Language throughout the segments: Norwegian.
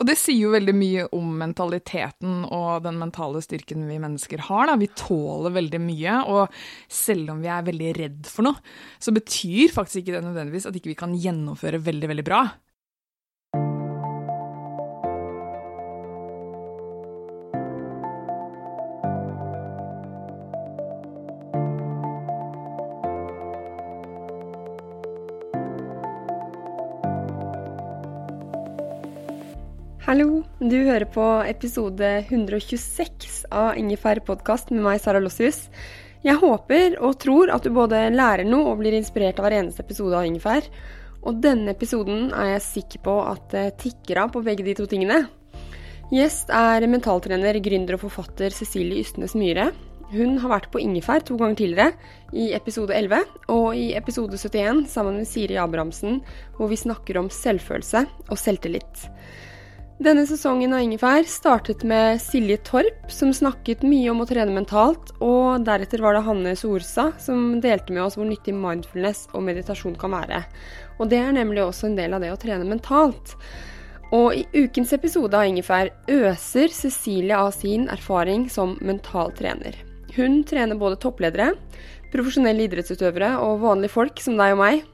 Og det sier jo veldig mye om mentaliteten og den mentale styrken vi mennesker har. Da. Vi tåler veldig mye, og selv om vi er veldig redd for noe, så betyr faktisk ikke det nødvendigvis at ikke vi kan gjennomføre veldig, veldig bra. Hallo, du hører på episode 126 av Ingefær podkast med meg, Sara Lossius. Jeg håper og tror at du både lærer noe og blir inspirert av hver eneste episode av Ingefær. Og denne episoden er jeg sikker på at det tikker av på begge de to tingene. Gjest er mentaltrener, gründer og forfatter Cecilie Ystnes Myhre. Hun har vært på Ingefær to ganger tidligere, i episode 11 og i episode 71 sammen med Siri Abrahamsen, hvor vi snakker om selvfølelse og selvtillit. Denne sesongen av Ingefær startet med Silje Torp, som snakket mye om å trene mentalt, og deretter var det Hanne Sorsa som delte med oss hvor nyttig mindfulness og meditasjon kan være. Og det er nemlig også en del av det å trene mentalt. Og i ukens episode av Ingefær øser Cecilie av sin erfaring som mental trener. Hun trener både toppledere, profesjonelle idrettsutøvere og vanlige folk som deg og meg.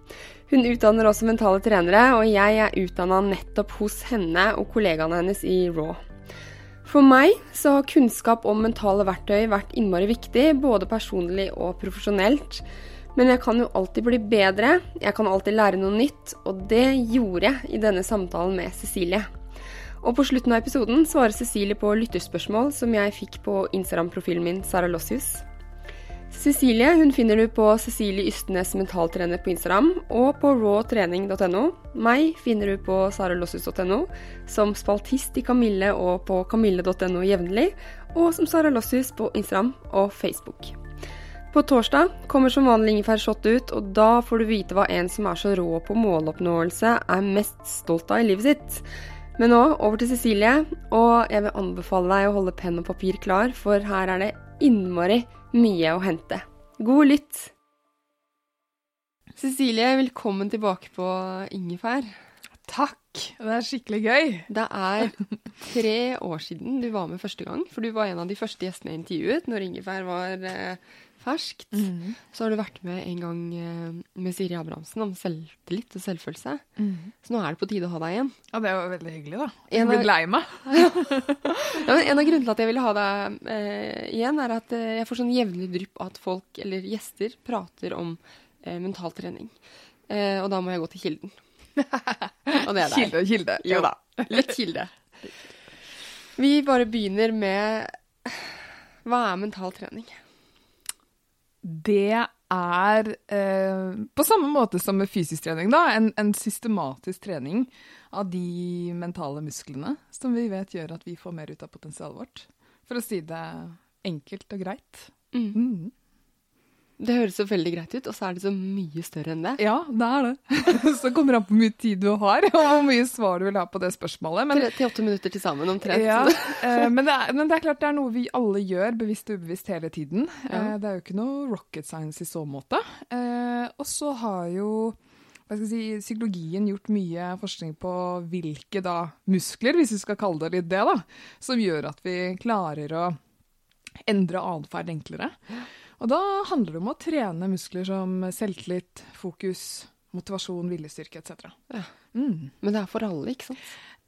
Hun utdanner også mentale trenere, og jeg er utdanna nettopp hos henne og kollegaene hennes i Raw. For meg så har kunnskap om mentale verktøy vært innmari viktig, både personlig og profesjonelt. Men jeg kan jo alltid bli bedre, jeg kan alltid lære noe nytt, og det gjorde jeg i denne samtalen med Cecilie. Og på slutten av episoden svarer Cecilie på lytterspørsmål som jeg fikk på Instagram-profilen min Sara Lossius. Cecilie hun finner du på Cecilie Ystnes mentaltrener på Instagram og på rawtrening.no. Meg finner du på saralossus.no, som spaltist i Kamille og på kamille.no jevnlig, og som Sara Lossus på Instagram og Facebook. På torsdag kommer som vanlig Ingefær Shot ut, og da får du vite hva en som er så rå på måloppnåelse, er mest stolt av i livet sitt. Men nå over til Cecilie, og jeg vil anbefale deg å holde penn og papir klar, for her er det innmari mye å hente. God lytt! Cecilie, velkommen tilbake på Ingefær. Takk! Det er skikkelig gøy. Det er tre år siden du var med første gang, for du var en av de første gjestene jeg intervjuet når Ingefær var eh, ferskt. Mm. Så har du vært med en gang eh, med Siri Abrahamsen om selvtillit og selvfølelse. Mm. Så nå er det på tide å ha deg igjen. Ja, det var veldig hyggelig, da. En Jeg er blitt lei meg. Ja, men en av grunnene til at jeg ville ha deg eh, igjen, er at eh, jeg får sånn jevnlig drypp av at folk, eller gjester, prater om eh, mentaltrening. Eh, og da må jeg gå til kilden. og det er deg. Kilde og kilde. Jo da. Litt kilde. Vi bare begynner med Hva er mental trening? Det er eh, på samme måte som med fysisk trening, da. En, en systematisk trening av de mentale musklene som vi vet gjør at vi får mer ut av potensialet vårt. For å si det enkelt og greit. Mm. Det høres så veldig greit ut, og så er det så mye større enn det. Ja, det er det. Så kommer det an på hvor mye tid du har, og hvor mye svar du vil ha på det spørsmålet. Men til åtte minutter til sammen omtrent. Ja, eh, men, det er, men det er klart det er noe vi alle gjør, bevisst og ubevisst hele tiden. Ja. Eh, det er jo ikke noe rocket science i så måte. Eh, og så har jo si, psykologien gjort mye forskning på hvilke da muskler, hvis vi skal kalle det litt det, da, som gjør at vi klarer å endre atferd enklere. Og da handler det om å trene muskler som selvtillit, fokus, motivasjon, viljestyrke etc. Ja. Mm. Men det er for alle, ikke sant?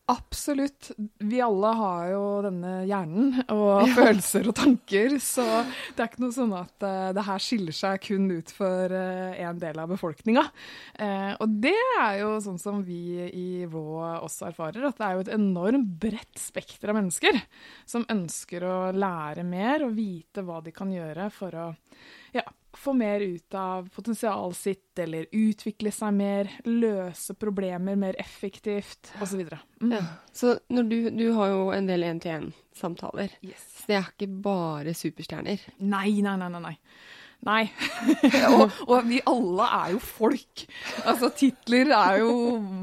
Absolutt. Vi alle har jo denne hjernen og følelser og tanker, så det er ikke noe sånn at uh, det her skiller seg kun ut for uh, en del av befolkninga. Uh, og det er jo sånn som vi i Raw også erfarer, at det er jo et enormt bredt spekter av mennesker som ønsker å lære mer og vite hva de kan gjøre for å ja, få mer ut av potensialet sitt, eller utvikle seg mer, løse problemer mer effektivt, osv. Mm. Ja. Så når du, du har jo en del én-til-én-samtaler. Yes. Så det er ikke bare superstjerner? Nei, nei, nei. nei, nei. Nei. og, og, vi alle er jo folk. Altså, titler er jo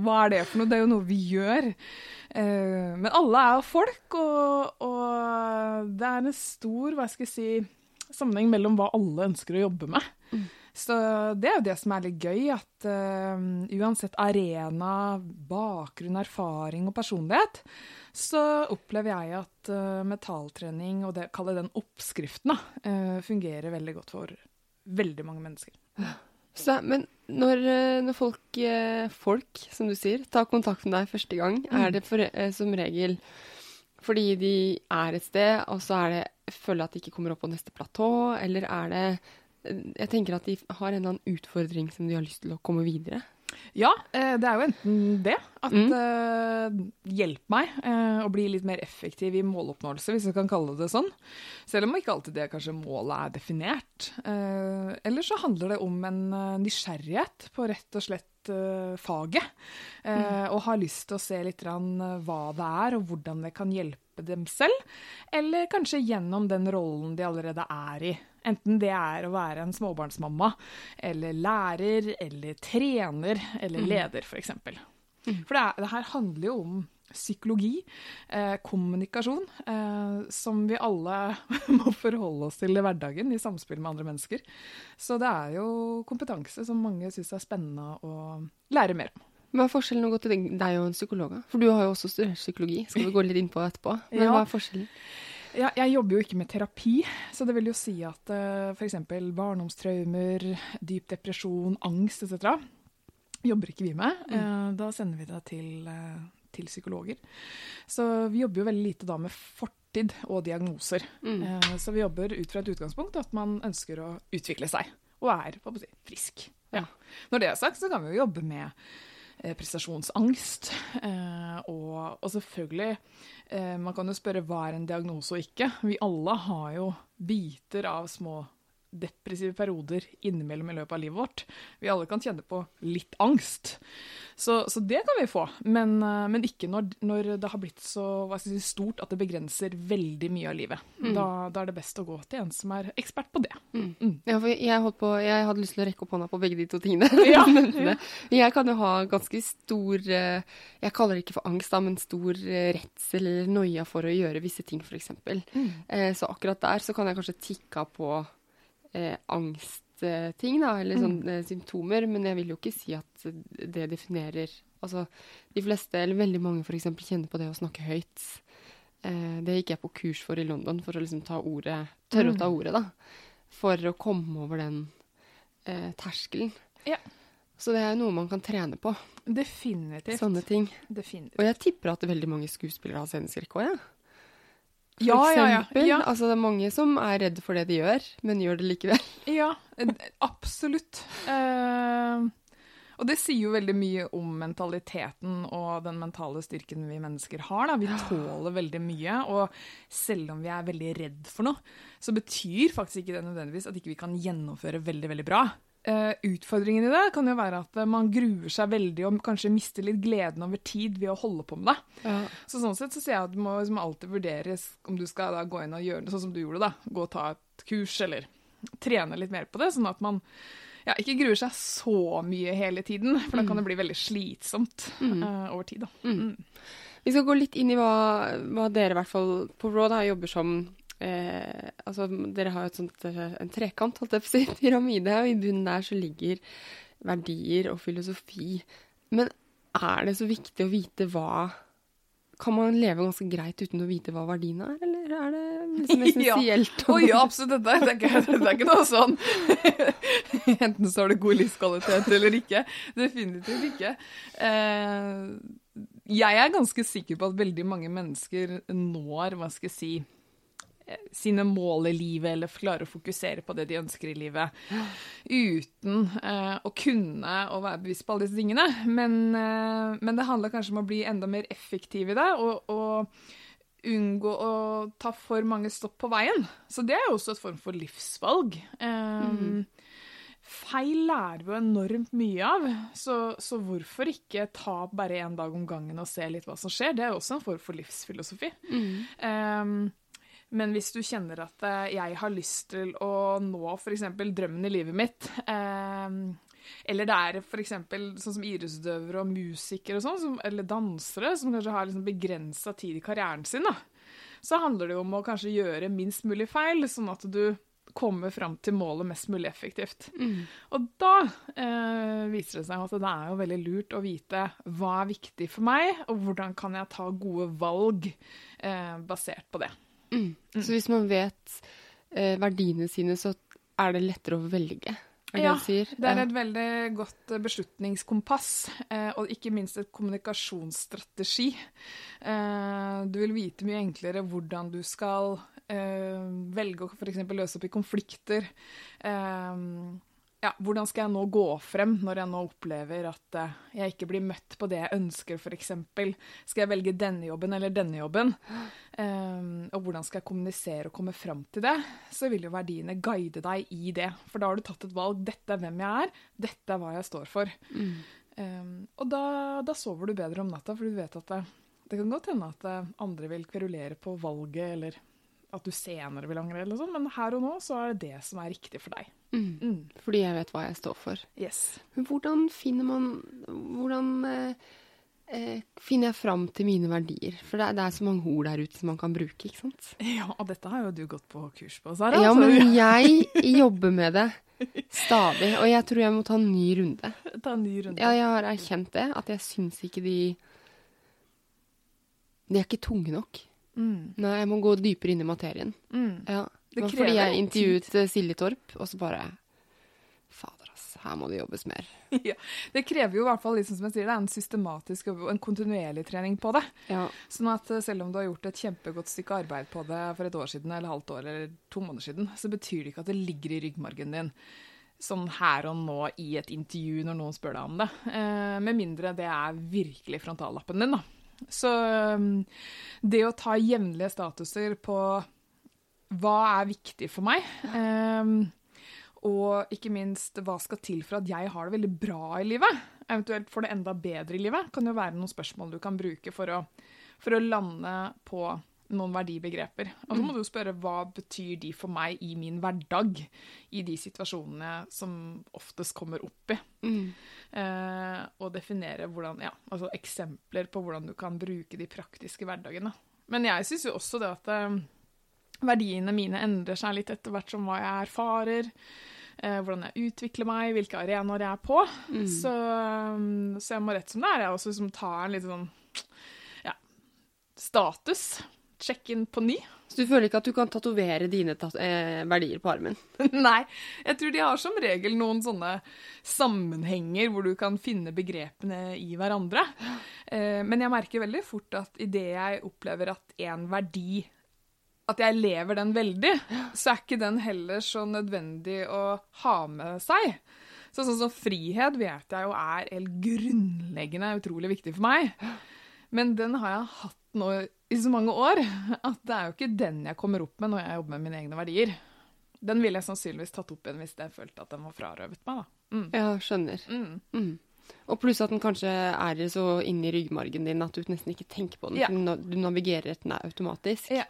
Hva er det for noe? Det er jo noe vi gjør. Uh, men alle er jo folk, og, og det er en stor, hva skal jeg si sammenheng mellom hva alle ønsker å jobbe med. Mm. Så det er jo det som er litt gøy, at uh, uansett arena, bakgrunn, erfaring og personlighet, så opplever jeg at uh, metalltrening og det kalle den oppskriften, da, uh, fungerer veldig godt for veldig mange mennesker. Så, men når, når folk, folk, som du sier, tar kontakt med deg første gang, mm. er det for, som regel fordi de er et sted, og så er det føler at de ikke kommer opp på neste platå, eller er det Jeg tenker at de har en eller annen utfordring som de har lyst til å komme videre. Ja, eh, det er jo enten det. At mm. uh, hjelp meg uh, å bli litt mer effektiv i måloppnåelse, hvis vi kan kalle det sånn. Selv om ikke alltid det kanskje målet er definert. Uh, eller så handler det om en nysgjerrighet på rett og slett faget. Mm. Og har lyst til å se litt hva det er, og hvordan det kan hjelpe dem selv. Eller kanskje gjennom den rollen de allerede er i. Enten det er å være en småbarnsmamma, eller lærer, eller trener, eller mm. leder, f.eks. For, mm. for det, er, det, her handler jo om psykologi, eh, kommunikasjon, eh, som vi alle må forholde oss til i hverdagen i samspill med andre mennesker. Så det er jo kompetanse som mange syns er spennende å lære mer om. Hva er forskjellen å gå til deg og en psykolog? For du har jo også studert psykologi, skal vi gå litt inn på etterpå. Men ja. hva er forskjellen? Ja, jeg jobber jo ikke med terapi, så det vil jo si at uh, eh, f.eks. barndomstraumer, dyp depresjon, angst etc. jobber ikke vi med. Mm. Uh, da sender vi det til, uh, til, psykologer. Så vi jobber jo veldig lite da med fortid og diagnoser. Mm. Så vi jobber ut fra et utgangspunkt at man ønsker å utvikle seg, og er si, frisk. Ja. Når det er sagt, så kan vi jo jobbe med Eh, prestasjonsangst. Eh, og, og, selvfølgelig, eh, man kan jo spørre hva er en diagnose og ikke. Vi alle har jo biter av små depressive perioder innimellom i løpet av livet vårt. Vi alle kan kjenne på litt angst. Så, så det kan vi få, men, eh, men ikke når, når, det har blitt så si, stort at det begrenser veldig mye av livet. Mm. Da, da, er det best å gå til en som er ekspert på det. Mm. Mm. Ja, for jeg, på, jeg, hadde lyst til å rekke opp hånda på begge de to tingene. Ja, ja. Jeg kan jo ha ganske stor eh, Jeg kaller det ikke for angst, da, men stor eh, redsel eller noia for å gjøre visse ting, f.eks. Mm. Så akkurat der så kan jeg kanskje tikke på eh, angstting, da, eller sånne mm. Eh, symptomer. Men jeg vil jo ikke si at det definerer Altså, de fleste, eller veldig mange f.eks., kjenner på det å snakke høyt. Eh, det gikk jeg på kurs for i London, for å liksom ta ordet, tørre mm. å ta ordet, da. For å komme over den eh, terskelen. Ja. Så det er noe man kan trene på. Definitivt. Sånne ting. Definitivt. Og jeg tipper at veldig mange skuespillere har sceneskrekk òg, jeg. Ja. For ja, eksempel. Ja, ja. Altså, det er mange som er redd for det de gjør, men gjør det likevel. Ja, absolutt. Uh, og det sier jo veldig mye om mentaliteten og den mentale styrken vi mennesker har. Da. Vi tåler veldig mye, og selv om vi er veldig redd for noe, så betyr faktisk ikke det nødvendigvis at ikke vi kan gjennomføre veldig, veldig bra. Uh, utfordringen i det kan jo være at uh, man gruer seg veldig og kanskje mister litt gleden over tid ved å holde på med det. Ja. Så sånn sett så sier jeg at det må liksom alltid vurderes om du skal da, gå inn og gjøre det sånn som du gjorde, da. Gå og ta et kurs eller trene litt mer på det, sånn at man ja, ikke gruer seg så mye hele tiden, for da kan mm. det bli veldig slitsomt mm. uh, over tid. da. Mm. mm. Vi skal gå litt inn i hva, hva dere i hvert fall på Raw jobber som eh, altså, Dere har jo sånt, eh, en trekant, holdt jeg på å si, pyramide, og i bunnen der så ligger verdier og filosofi. Men er det så viktig å vite hva Kan man leve ganske greit uten å vite hva verdiene er, eller er det liksom essensielt. Ja. Oh, ja, absolutt. Det er, ikke, det er ikke noe sånn Enten så har du god livskvalitet eller ikke. Definitivt ikke. Eh, jeg er ganske sikker på at veldig mange mennesker når, hva skal jeg si sine mål i livet, eller klare å fokusere på det de ønsker i livet, uten eh, å kunne å være bevisst på alle disse tingene. Men, eh, men, det handler kanskje om å bli enda mer effektiv i det, og, og unngå å ta for mange stopp på veien. Så det er jo også et form for livsvalg. Eh, mm. Feil lærer vi jo enormt mye av, så, så, hvorfor ikke ta bare én dag om gangen og se litt hva som skjer? Det er jo også en form for livsfilosofi. Mm. Men hvis du kjenner at eh, jeg har lyst til å nå f.eks. drømmen i livet mitt, eh, eller det er f.eks. sånn som idrettsutøvere og musikere og sånn, eller dansere, som kanskje har liksom begrensa tid i karrieren sin, da, så handler det jo om å kanskje gjøre minst mulig feil, sånn at du kommer fram til målet mest mulig effektivt. Mm. Og da eh, viser det seg at det er jo veldig lurt å vite hva er viktig for meg, og hvordan kan jeg ta gode valg eh, basert på det. Mm. Så hvis man vet eh, verdiene sine, så er det lettere å velge? Er ja, det, det er et veldig godt eh, beslutningskompass, eh, og ikke minst et kommunikasjonsstrategi. Eh, du vil vite mye enklere hvordan du skal eh, velge å f.eks. løse opp i konflikter. Eh, ja, hvordan skal jeg nå gå frem når jeg nå opplever at uh, jeg ikke blir møtt på det jeg ønsker, f.eks. Skal jeg velge denne jobben eller denne jobben? Um, og hvordan skal jeg kommunisere og komme frem til det? Så vil jo verdiene guide deg i det. For da har du tatt et valg. Dette er hvem jeg er. Dette er hva jeg står for. Mm. Um, og da, da, sover du bedre om natta, for du vet at det, det kan godt hende at eh, andre vil kverulere på valget, eller at du senere vil angre, eller sånn, men her og nå så er det det som er riktig for deg. Mm. Mm. Fordi jeg vet hva jeg står for. Yes. Men hvordan finner man Hvordan eh, eh, finner jeg fram til mine verdier? For det er, det er, så mange ord der ute som man kan bruke, ikke sant? Ja, og dette har jo du gått på kurs på, Sara. Ja, men jeg jobber med det stadig, og jeg tror jeg må ta en ny runde. Ta en ny runde. Ja, jeg har erkjent det, at jeg syns ikke de De er ikke tunge nok. Mm. Nei, jeg må gå dypere inn i materien. Mm. Ja. Det fordi jeg intervjuet tid. Silje Torp, og så bare Fader, ass, her må det jobbes mer. ja, Det krever jo i hvert fall liksom, som jeg sier, det er en systematisk og en kontinuerlig trening på det. Ja. Sånn at eh, selv om du har gjort et kjempegodt stykke arbeid på det for et år siden, eller halvt år, eller to måneder siden, så betyr det ikke at det ligger i ryggmargen din sånn her og nå i et intervju når noen spør deg om det. Eh, med mindre det er virkelig frontallappen din, da. Så um, det å ta jevnlige statuser på hva er viktig for meg, um, og ikke minst hva skal til for at jeg har det veldig bra i livet, eventuelt får det enda bedre i livet, kan jo være noen spørsmål du kan bruke for å, for å lande på noen verdibegreper. Og så må du spørre hva betyr de for meg i min hverdag, i de situasjonene som oftest kommer opp i. Mm. Eh, og definere hvordan, ja, altså eksempler på hvordan du kan bruke de praktiske hverdagene. Men jeg syns jo også det at eh, verdiene mine endrer seg litt etter hvert som hva jeg erfarer. Eh, hvordan jeg utvikler meg, hvilke arenaer jeg er på. Mm. Så, um, så, jeg må rett som det er, jeg også liksom ta en litt sånn ja, status sjekke inn på ny. Så du føler ikke at du kan tatovere dine eh, verdier på armen? Nei. Jeg tror de har som regel noen sånne sammenhenger hvor du kan finne begrepene i hverandre. Eh, men jeg merker veldig fort at idet jeg opplever at en verdi At jeg lever den veldig, så er ikke den heller så nødvendig å ha med seg. Så sånn som frihet vet jeg jo er helt grunnleggende utrolig viktig for meg. Men den har jeg hatt nå i så mange år at det er jo ikke den jeg kommer opp med når jeg jobber med mine egne verdier. Den ville jeg sannsynligvis tatt opp igjen hvis jeg følte at den var frarøvet meg. da. Mm. Ja, skjønner. Mm. Mm. Og pluss at den kanskje er så inni ryggmargen din at du nesten ikke tenker på den. Ja. Du navigerer den automatisk. Ja.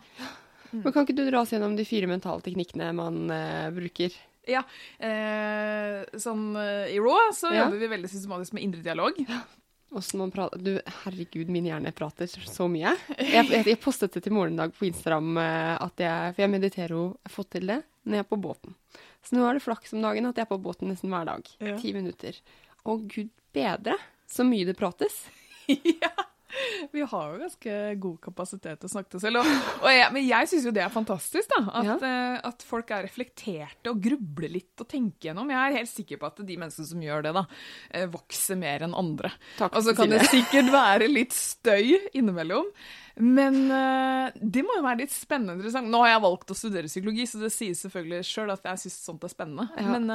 Mm. Men Kan ikke du dra oss gjennom de fire mentale teknikkene man uh, bruker? Ja. Eh, sånn uh, i Raw så ja. jobber vi veldig systematisk med indre dialog. Du, herregud, min hjerne prater så mye. Jeg, jeg, jeg postet det til morgendag på Instagram, eh, at jeg, for jeg mediterer jo Jeg har fått til det når jeg er på båten. Så nå er det flaks om dagen at jeg er på båten nesten hver dag. Ti ja. minutter. Å gud bedre så mye det prates. ja. vi har jo ganske god kapasitet til å snakke til oss selv. Og, og jeg, men jeg syns jo det er fantastisk, da. At, Ja. eh, at folk er reflekterte og grubler litt og tenker gjennom. Jeg er helt sikker på at de menneskene som gjør det, da, eh, vokser mer enn andre. Takk, og så kan det sikkert være litt støy innimellom. Men uh, det må jo være litt spennende interessant. Nå har jeg valgt å studere psykologi, så det sier selvfølgelig sjøl at jeg syns sånt er spennende. Ja. Men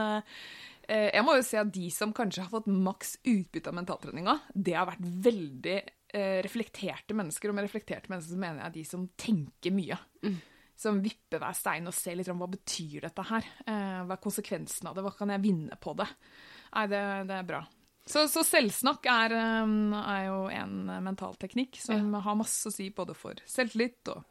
jeg må jo si at de som kanskje har fått maks utbytte av mentaltreninga, det har vært veldig reflekterte mennesker. Og med reflekterte mennesker så mener jeg de som tenker mye. Som vipper hver stein og ser litt om hva betyr dette her. Eh, hva er konsekvensen av det? Hva kan jeg vinne på det? Nei, det, det er bra. Så, så selvsnakk er, um, er jo en mentalteknikk som har masse å si både for selvtillit og,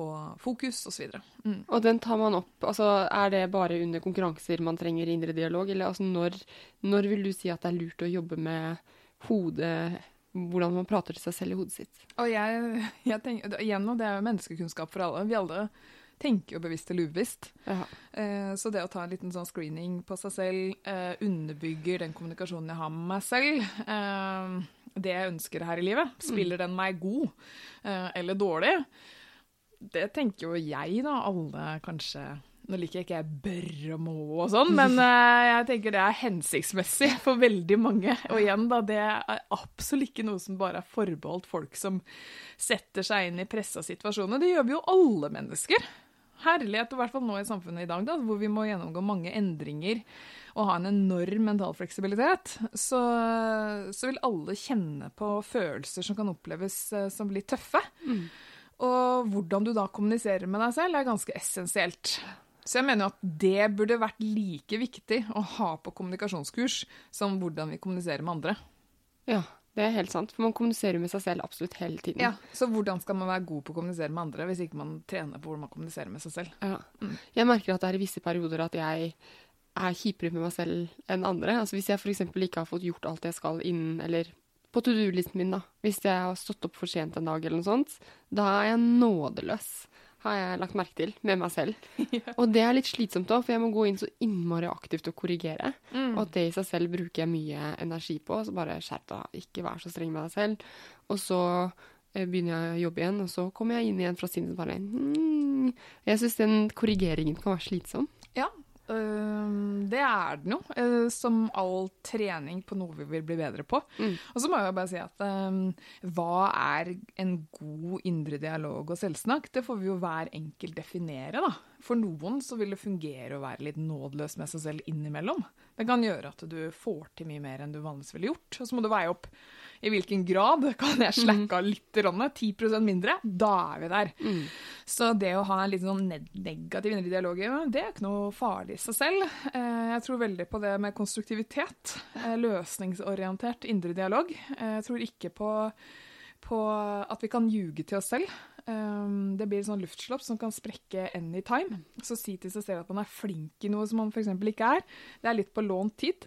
og fokus osv. Mm. Og den tar man opp, altså Er det bare under konkurranser man trenger indre dialog? Eller altså når, når vil du si at det er lurt å jobbe med hodet Hvordan man prater til seg selv i hodet sitt? Og jeg, jeg tenker, igjen, og det er jo menneskekunnskap for alle. Vi alle tenker jo bevisst eller ubevisst. Ja. Eh, Så det å ta en liten sånn screening på seg selv eh, underbygger den kommunikasjonen jeg har med meg selv. Eh, det jeg ønsker her i livet. Spiller den meg god eh, eller dårlig? Det tenker jo jeg, da. Alle kanskje Nå liker jeg ikke jeg bør og må og sånn, men eh, jeg tenker det er hensiktsmessig for veldig mange. Og igjen, da, det er absolutt ikke noe som bare er forbeholdt folk som setter seg inn i pressa situasjoner. Det gjør vi jo alle mennesker herlighet, i hvert fall nå i samfunnet i dag, da, hvor vi må gjennomgå mange endringer og ha en enorm mental fleksibilitet, så, så vil alle kjenne på følelser som kan oppleves eh, som litt tøffe. Og hvordan du da kommuniserer med deg selv, er ganske essensielt. Så jeg mener jo at det burde vært like viktig å ha på kommunikasjonskurs som hvordan vi kommuniserer med andre. ja, det er helt sant. For man kommuniserer med seg selv absolutt hele tiden. Ja, Så hvordan skal man være god på å kommunisere med andre hvis ikke man trener på hvordan man kommuniserer med seg selv? Ja. Jeg merker at det er i visse perioder at jeg er kjipere med meg selv enn andre. Altså Hvis jeg f.eks. ikke har fått gjort alt jeg skal innen, eller på to do-listen min, da. Hvis jeg har stått opp for sent en dag eller noe sånt, da er jeg nådeløs. Har jeg lagt merke til med meg selv. Og det er litt slitsomt òg, for jeg må gå inn så innmari aktivt og korrigere. Og det i seg selv bruker jeg mye energi på. Så bare skjerp deg, ikke vær så streng med deg selv. Og så eh, begynner jeg å jobbe igjen, og så kommer jeg inn igjen fra sinnet bare mm. Jeg syns den korrigeringen kan være slitsom. Ja, øhm, det er den jo. uh, som all trening på noe vi vil bli bedre på. Mm. Og så må jeg bare si at um, hva er en god indre dialog og selvsnakk? Det får vi jo hver enkelt definere, da. For noen så vil det fungere å være litt nådeløs med seg selv innimellom. Det kan gjøre at du får til mye mer enn du vanligvis ville gjort. Og så må du veie opp i hvilken grad kan jeg slacke av litt, grann, 10 mindre. Da er vi der. Så det å ha en litt sånn negativ indre dialog, det er ikke noe farlig i seg selv. Eh, Jeg tror veldig på det med konstruktivitet. eh, Løsningsorientert indre dialog. Eh, Jeg tror ikke på, på at vi kan ljuge til oss selv. Det blir et sånn luftslopp som kan sprekke anytime. Så si til seg selv at man er flink i noe som man f.eks. ikke er. Det er litt på lånt tid.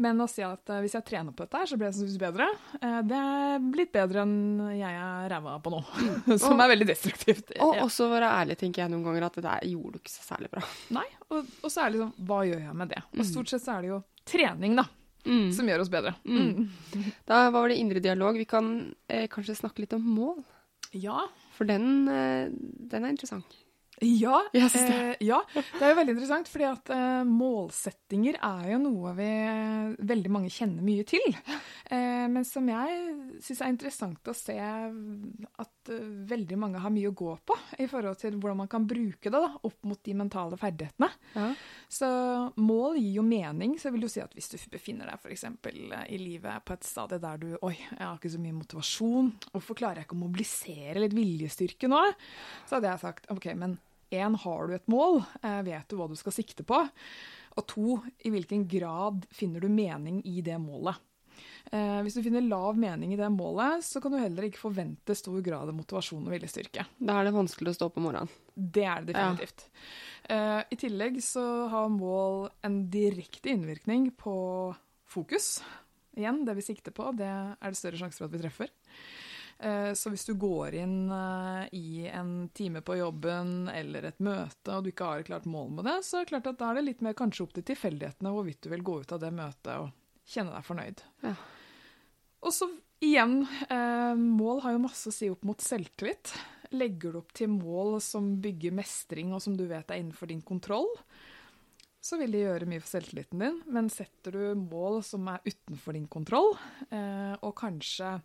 Men å si at eh, hvis jeg trener på dette, så blir jeg sannsynligvis bedre. eh, Det er blitt bedre enn jeg er ræva på nå. som er veldig destruktivt. Og Ja. også være ærlig, tenker jeg noen ganger, at det der gjorde du ikke så særlig bra. Nei, og, og så er det liksom, hva gjør jeg med det? Og stort sett så er det jo trening, da, som gjør oss bedre. Mm. Da var det indre dialog. Vi kan eh, kanskje snakke litt om mål, Ja, for den, eh, den er interessant. Ja, yes, det. eh, ja, det er jo veldig interessant, fordi at eh, målsettinger er jo noe vi veldig mange kjenner mye til. Eh, men som jeg syns er interessant å se at eh, veldig mange har mye å gå på i forhold til hvordan man kan bruke det da, opp mot de mentale ferdighetene. Ja. Så mål gir jo mening. Så vil jo si at hvis du befinner deg f.eks. i livet på et stadie der du Oi, jeg har ikke så mye motivasjon. Hvorfor klarer jeg ikke å mobilisere litt viljestyrke nå? Så hadde jeg sagt OK, men én, har du et mål? Eh, vet du hva du skal sikte på? Og to, i hvilken grad finner du mening i det målet? Eh, hvis du finner lav mening i det målet, så kan du heller ikke forvente stor grad av motivasjon og viljestyrke. Da er det vanskelig å stå opp om morgenen. Det er det definitivt. Ja. I tillegg så har mål en direkte innvirkning på fokus. Igjen, det vi sikter på, det er det større sjanse for at vi treffer. Eh, Så hvis du går inn eh, i en time på jobben eller et møte, og du ikke har et klart mål med det, så er det klart at da er det litt mer kanskje opp til tilfeldighetene hvorvidt du vil gå ut av det møtet og kjenne deg fornøyd. Ja. Og så igjen, eh, mål har jo masse å si opp mot selvtillit. Legger du opp til mål som bygger mestring, og som du vet er innenfor din kontroll, så vil det gjøre mye for selvtilliten din. Men setter du mål som er utenfor din kontroll, og kanskje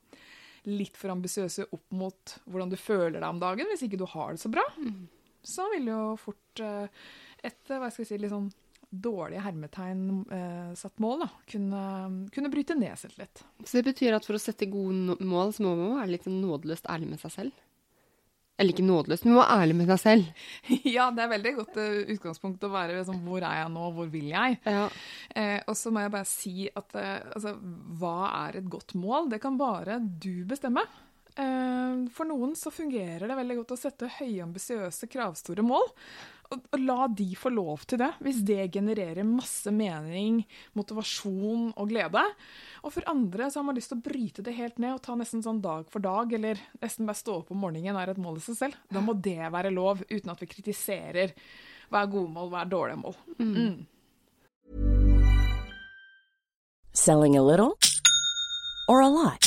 litt for ambisiøse opp mot hvordan du føler deg om dagen, hvis ikke du har det så bra, mm. så vil jo fort eh, et hva skal jeg si, litt sånn dårlige hermetegn eh, satt mål da, kunne, kunne bryte ned selvtillit. Så det betyr at for å sette gode mål, så må man være litt sånn nådeløst ærlig med seg selv? Eller ikke nådeløs, men må være ærlig med deg selv. Ja, det er veldig godt uh, utgangspunkt å være liksom, hvor er jeg nå, hvor vil jeg? Ja. Eh, og så må jeg bare si at eh, altså, hva er et godt mål? Det kan bare du bestemme. Eh, for noen så fungerer det veldig godt å sette høyambisiøse, kravstore mål. Og, og, la de få lov til det, hvis det genererer masse mening, motivasjon og glede. Og for andre så har man lyst til å bryte det helt ned og ta nesten sånn dag for dag, eller nesten bare stå opp om morgenen er et mål i seg selv. Da må det være lov, uten at vi kritiserer hva er gode mål, hva er dårlige mål. Mm. Mm. Selling a little or a lot?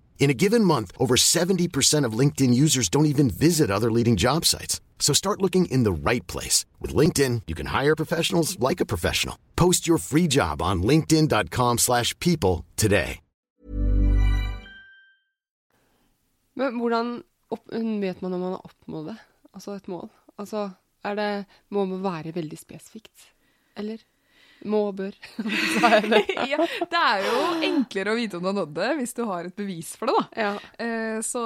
In a given month, over 70% of LinkedIn users don't even visit other leading job sites. So start looking in the right place. With LinkedIn, you can hire professionals like a professional. Post your free job on linkedin.com slash people today. Men hvordan opp, vet man om man har oppnådd det? Altså et mål? Altså, er det, må man være veldig spesifikt? Eller? Må, bør. ja, det er jo enklere å vite om du har nådd det hvis du har et bevis for det, da. Ja. Eh, så,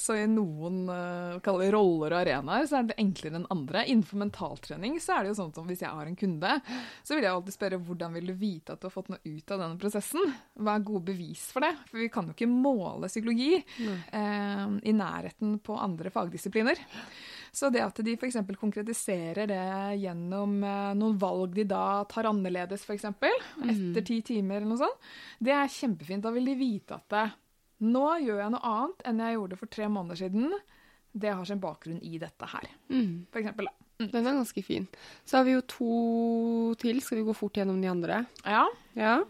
så, i noen uh, roller og arenaer så er det enklere enn andre. Innenfor mentaltrening så er det jo sånn som hvis jeg har en kunde, så vil jeg alltid spørre hvordan vil du vite at du har fått noe ut av denne prosessen? Hva er gode bevis for det? For vi kan jo ikke måle psykologi uh, i nærheten på andre fagdisipliner. Så det at de f.eks. konkretiserer det gjennom eh, noen valg de da tar annerledes, f.eks., mm. etter ti timer eller noe sånt, det er kjempefint. Da vil de vite at det, eh, nå gjør jeg noe annet enn jeg gjorde for tre måneder siden. Det har sin bakgrunn i dette her, mm. eksempel. Mm. Den er ganske fin. Så har vi jo to til. Skal vi gå fort gjennom de andre? Ja. ja.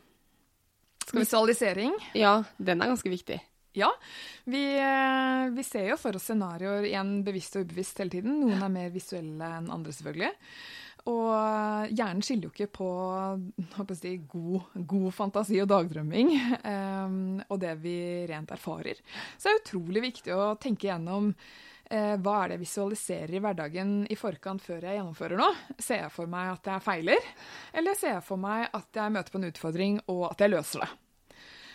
Visualisering. Ja, den er ganske viktig. Ja, vi, eh, vi, ser jo for oss scenarioer igjen bevisst og ubevisst hele tiden. Noen er mer visuelle enn andre, selvfølgelig. Og eh, hjernen skiller jo ikke på si, god, god, fantasi og dagdrømming um, og det vi rent erfarer. Så det er utrolig viktig å tenke gjennom uh, hva er det jeg visualiserer i hverdagen i forkant før jeg gjennomfører noe. Ser jeg for meg at jeg feiler, eller ser jeg for meg at jeg møter på en utfordring og at jeg løser det?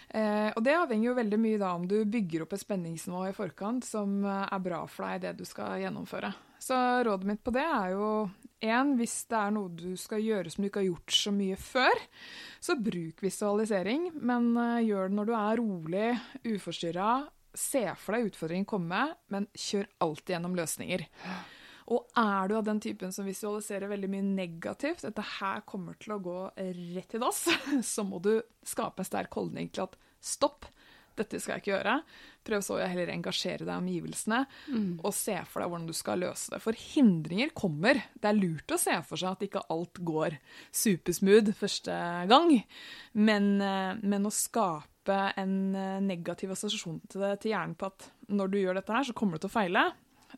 Eh, og det avhenger jo veldig mye da om du bygger opp et spenningsnivå i forkant som eh, er bra for deg i det du skal gjennomføre. Så rådet mitt på det er jo én, hvis det er noe du skal gjøre som du ikke har gjort så mye før, så bruk visualisering, men eh, gjør det når du er rolig, uforstyrra. Se for deg utfordringen komme, men kjør alltid gjennom løsninger. Og er du av den typen som visualiserer veldig mye negativt, dette her kommer til å gå rett i dass, så må du skape en sterk holdning til at stopp, dette skal jeg ikke gjøre. Prøv så å heller engasjere deg i omgivelsene, mm. og se for deg hvordan du skal løse det. For hindringer kommer. Det er lurt å se for seg at ikke alt går supersmooth første gang, men, eh, men å skape en eh, negativ assosiasjon til, det, til hjernen på at når du gjør dette her, så kommer du til å feile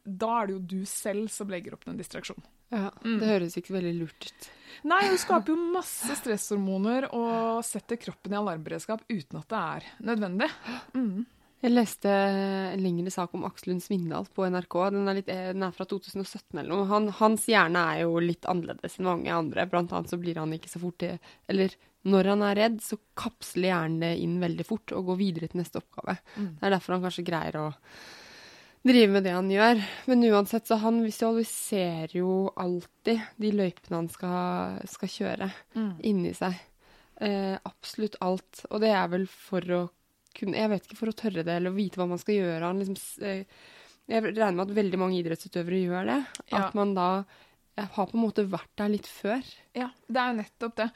da er det jo du selv som legger opp den distraksjonen. Ja, Det mm. høres ikke veldig lurt ut. Nei, hun skaper jo masse stresshormoner og setter kroppen i alarmberedskap uten at det er nødvendig. Mm. Jeg leste en lengre sak om Aksel Lund Svindal på NRK. Den er, litt, den er fra 2017 eller noe. Han, hans hjerne er jo litt annerledes enn mange andre. Blant annet så blir han ikke så fort til Eller når han er redd, så kapsler hjernen det inn veldig fort og går videre til neste oppgave. Mm. Det er derfor han kanskje greier å drive med det han gjør. Men uansett, så han visualiserer jo alltid de løypene han skal, skal kjøre, mm. inni seg. Eh, absolutt alt. Og det er vel for å kunne Jeg vet ikke, for å tørre det eller vite hva man skal gjøre. Han liksom, eh, jeg regner med at veldig mange idrettsutøvere gjør det. Ja. At man da jeg har på en måte vært der litt før. Ja, det er jo nettopp det.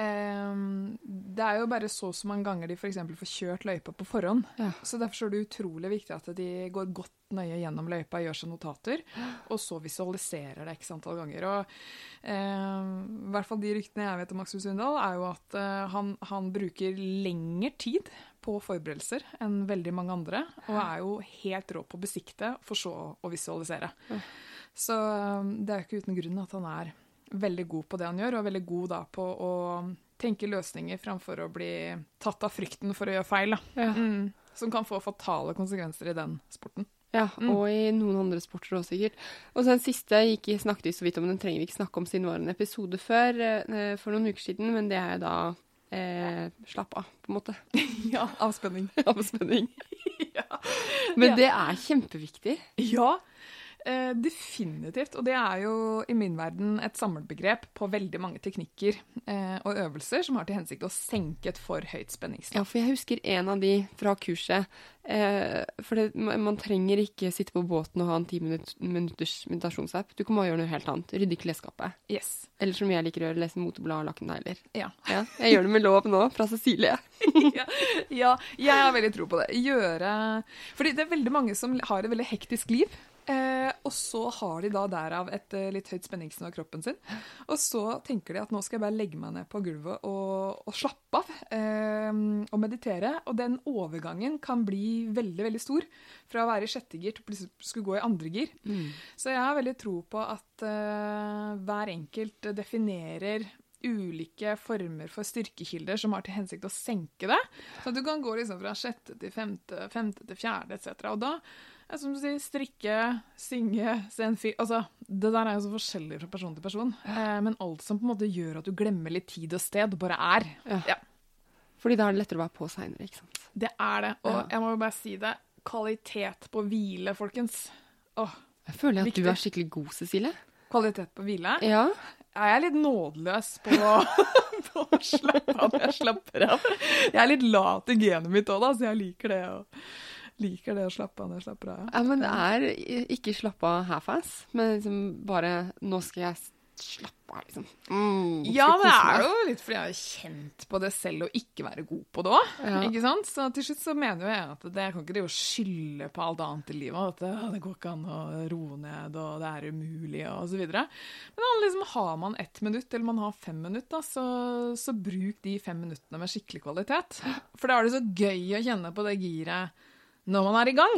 Um, det er jo bare så og så mange ganger de f.eks. får kjørt løypa på forhånd. Ja. Så derfor er det utrolig viktig at de går godt nøye gjennom løypa, gjør seg notater, og så visualiserer det x antall ganger. Og um, i hvert fall de ryktene jeg vet om Aksel Sundal, er jo at uh, han, han bruker lengre tid på forberedelser enn veldig mange andre, og er jo helt rå på å besikte, for så å visualisere. Ja. Så um, det er jo ikke uten grunn at han er veldig god på det han gjør, og veldig god da på å tenke løsninger framfor å bli tatt av frykten for å gjøre feil. Ja. Mm, som kan få fatale konsekvenser i den sporten. Ja, mm. og i noen andre sporter òg, sikkert. Og så den siste gikk, snakket vi så vidt om, den trenger vi ikke snakke om siden det var en episode før, eh, for noen uker siden, men det er da eh, slapp av, på en måte. ja, avspenning. avspenning. ja. Men ja. det er kjempeviktig. Ja, Eh, definitivt. Og det er jo i min verden et samlebegrep på veldig mange teknikker eh, og øvelser som har til hensikt å senke et for høyt spenningsnivå. Ja, for jeg husker en av de fra kurset. Eh, for det, man trenger ikke sitte på båten og ha en ti minutters meditasjonsapp. Du kan bare gjøre noe helt annet. Rydde klesskapet. Yes. Eller som jeg liker å gjøre, lese moteblad og lakkennegler. Ja. ja. Jeg gjør det med lov nå, fra Cecilie. ja, ja, jeg har veldig tro på det. Gjøre Fordi det er veldig mange som har et veldig hektisk liv. Eh, og så har de da derav et eh, litt høyt spenningsnivå av kroppen sin. Og så tenker de at nå skal jeg bare legge meg ned på gulvet og, og slappe av. Eh, og meditere. Og den overgangen kan bli veldig veldig stor. Fra å være i sjette gir til plutselig skulle gå i andre gir. Mm. Så jeg har veldig tro på at eh, hver enkelt definerer ulike former for styrkekilder som har til hensikt å senke det. Så du kan gå liksom fra sjette til femte, femte til fjerde etc. Og da som du sier, strikke, synge, se en film Altså, det der er jo så forskjellig fra person til person. Eh, men alt som på en måte gjør at du glemmer litt tid og sted, bare er. Ja. ja. Fordi da er det lettere å være på seinere, ikke sant. Det er det. Og ja. jeg må jo bare si det. Kvalitet på hvile, folkens. Åh, jeg føler at viktig. du er skikkelig god, Cecilie. Kvalitet på hvile? Ja. Jeg Er litt nådeløs på, på å slappe av når jeg slapper av? Jeg er litt lat i genet mitt òg, da, så jeg liker det. Og liker det å slappe av når jeg slapper av. Ja, men det er ikke slappe av half-ass, men liksom bare Nå skal jeg slappe av, liksom. Mm, ja, det er jo litt fordi jeg har kjent på det selv å ikke være god på det òg. Ja. Ikke sant? Så til slutt så mener jo jeg at det, jeg kan ikke drive og skylde på alt annet i livet. At det, det, går ikke an å roe ned, og det er umulig, og så videre. Men liksom, har man ett minutt, eller man har fem minutter, så, så bruk de fem minuttene med skikkelig kvalitet. For da er det så gøy å kjenne på det giret når man er i gang.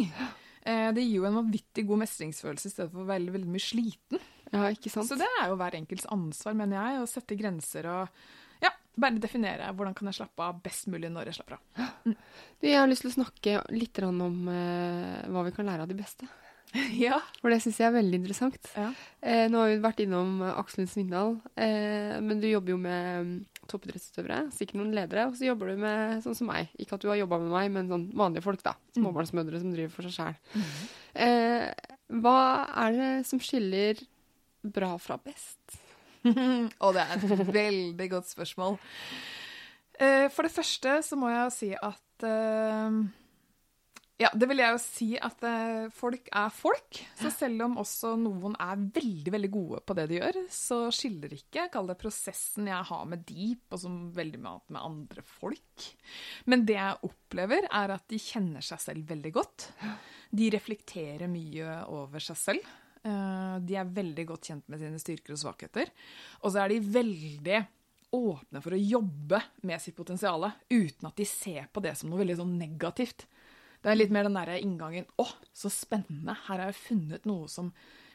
Eh, det gir jo en vanvittig god mestringsfølelse i stedet for veldig, veldig mye sliten. Ja, ikke sant? Så det er jo hver enkelts ansvar, mener jeg, å sette grenser og ja, bare definere hvordan kan jeg slappe av best mulig når jeg slapper av. Mm. Jeg har lyst til å snakke litt om uh, hva vi kan lære av de beste. ja. For det syns jeg er veldig interessant. Ja. Eh, nå har vi vært innom Aksel Svindal, eh, men du jobber jo med toppidrettsutøvere, sikkert noen ledere, og så jobber du med sånn som meg. Ikke at du har jobba med meg, men sånn vanlige folk, da. Mm. Småbarnsmødre som driver for seg sjæl. Mm. Eh, hva er det som skiller bra fra best? og det er et veldig godt spørsmål. Eh, for det første så må jeg si at eh, ja, det vil jeg jo si at uh, folk er folk. Så selv om også noen er veldig veldig gode på det de gjør, så skiller ikke kall det prosessen jeg har med Deep og som veldig mye med andre folk. Men det jeg opplever, er at de kjenner seg selv veldig godt. De reflekterer mye over seg selv. Uh, de er veldig godt kjent med sine styrker og svakheter. Og så er de veldig åpne for å jobbe med sitt potensial, uten at de ser på det som noe veldig sånn negativt. Det er litt mer den derre inngangen Å, så spennende! Her har jeg funnet noe som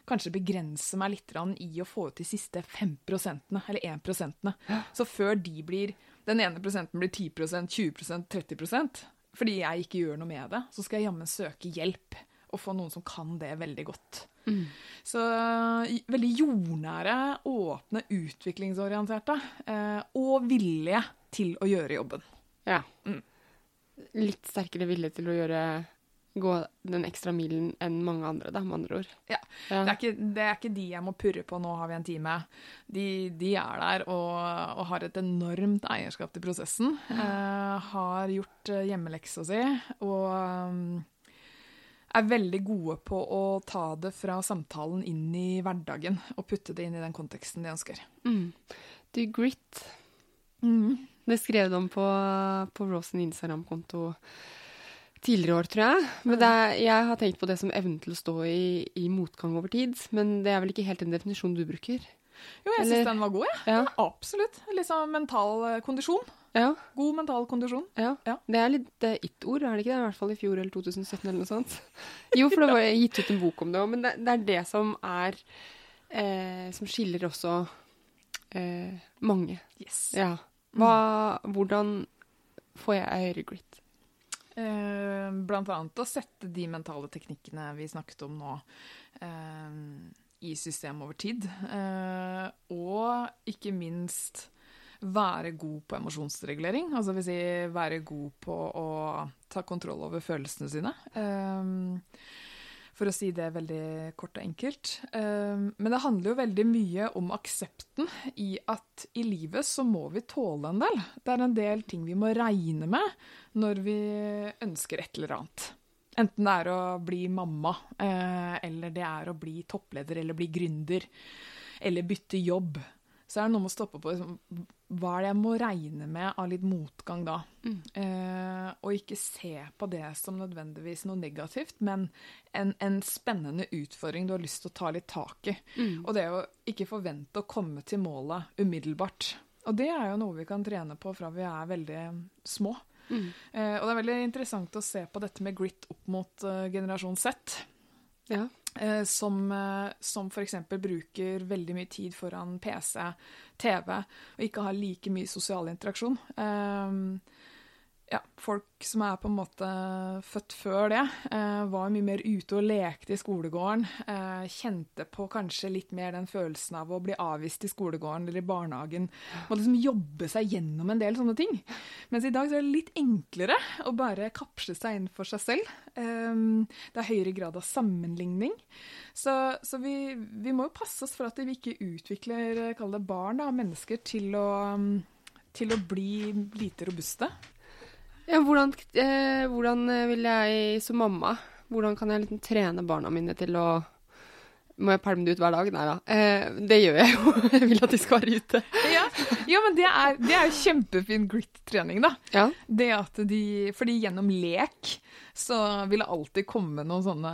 kanskje begrenser meg litt i å få ut de siste 5 prosentene, eller 1 prosentene. Så før de blir Den ene prosenten blir 10 20 30% fordi jeg ikke gjør noe med det, så skal jeg jammen søke hjelp og få noen som kan det veldig godt. Mm. Så veldig jordnære, åpne, utviklingsorienterte eh, og villige til å gjøre jobben. Ja. Mm. Litt sterkere vilje til å gjøre gå den ekstra milen enn mange andre, da, med andre ord. Ja. Ja. Det, er ikke, det er ikke de jeg må purre på 'nå har vi en time'. De, de er der og, og har et enormt eierskap til prosessen. Eh, har gjort eh, hjemmeleksa si og um, er veldig gode på å ta det fra samtalen inn i hverdagen og putte det inn i den konteksten de ønsker. Mm. Du, grit. Det skrev de på, på Rosen Instagram-konto tidligere år, tror jeg. Men det er, jeg har tenkt på det som evnen til å stå i, i motgang over tid. Men det er vel ikke helt den definisjonen du bruker? Jo, jeg syns den var god, jeg. Ja. Absolutt. Liksom mental eh, kondisjon. Ja. God mental kondisjon. ja. Ja. Det er litt it-ord, er det ikke det? I hvert fall i fjor eller 2017 eller noe sånt. Jo, for det var gitt ut en bok om det òg. Men det, det er det som er eh, Som skiller også eh, mange. Yes. Ja. Hva, hvordan får jeg høyere grit? Eh, blant annet å sette de mentale teknikkene vi snakket om nå, eh, i system over tid. Eh, og ikke minst være god på emosjonsregulering. Altså vil si være god på å ta kontroll over følelsene sine. Eh, for å si det veldig kort og enkelt. Eh, men det handler jo veldig mye om aksepten i at i livet så må vi tåle en del. Det er en del ting vi må regne med når vi ønsker et eller annet. Enten det er å bli mamma, eh, eller det er å bli toppleder eller bli gründer, eller bytte jobb. Så er det noe med å stoppe på liksom, hva er det jeg må regne med av litt motgang da. Eh, og ikke se på det som nødvendigvis noe negativt, men en, en spennende utfordring du har lyst til å ta litt tak i. Og det å ikke forvente å komme til målet umiddelbart. Og det er jo noe vi kan trene på fra vi er veldig små. Eh, og det er veldig interessant å se på dette med grit opp mot uh, generasjon Z. Ja. Eh, som, eh, som f.eks. bruker veldig mye tid foran PC, TV, og ikke har like mye sosial interaksjon. Eh, ja, folk som er på en måte født før det, eh, var mye mer ute og lekte i skolegården. Eh, kjente på kanskje litt mer den følelsen av å bli avvist i skolegården eller i barnehagen. Må liksom jobbe seg gjennom en del sånne ting. Mens i dag så er det litt enklere å bare kapsle seg inn for seg selv. Eh, det er høyere grad av sammenligning. Så, så vi, vi må jo passe oss for at vi ikke utvikler kall det barn, da, mennesker, til å, til å bli lite robuste. Ja, hvordan, eh, hvordan eh, vil jeg som mamma Hvordan kan jeg liksom trene barna mine til å Må jeg pælme det ut hver dag? Nei da. Eh, det gjør jeg jo. Jeg vil at de skal være ute. Ja, ja men det er, det er jo kjempefin grit-trening, da. Ja. Det at de, fordi gjennom lek så vil det alltid komme noen sånne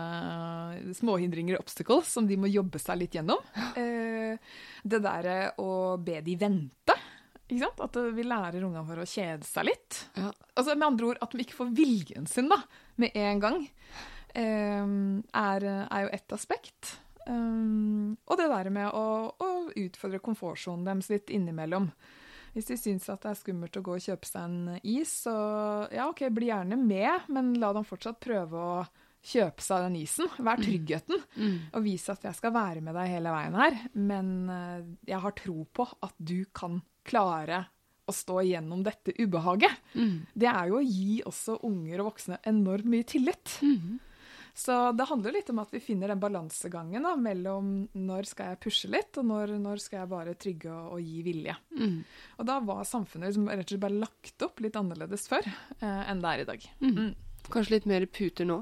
småhindringer, obstacles, som de må jobbe seg litt gjennom. Eh, det derre å be de vente. Ikke sant? At vi lærer ungene våre å kjede seg litt. Ja. Altså Med andre ord at de ikke får viljen sin da, med en gang, um, er, er jo ett aspekt. Um, og det der med å, å utfordre komfortsonen deres litt innimellom. Hvis de syns at det er skummelt å gå og kjøpe seg en is, så ja, OK, bli gjerne med, men la dem fortsatt prøve å kjøpe seg den isen. Vær tryggheten. Og vise at jeg skal være med deg hele veien her. Men eh, jeg har tro på at du kan klare å stå igjennom dette ubehaget. Det er jo å gi også unger og voksne enormt mye tillit. Så det handler litt om at vi finner den balansegangen da, mellom når skal jeg pushe litt, og når, når skal jeg bare trygge og, og gi vilje. Og da var samfunnet liksom rett og slett bare lagt opp litt annerledes før eh, enn det er i dag. Mm. Kanskje litt mer puter nå.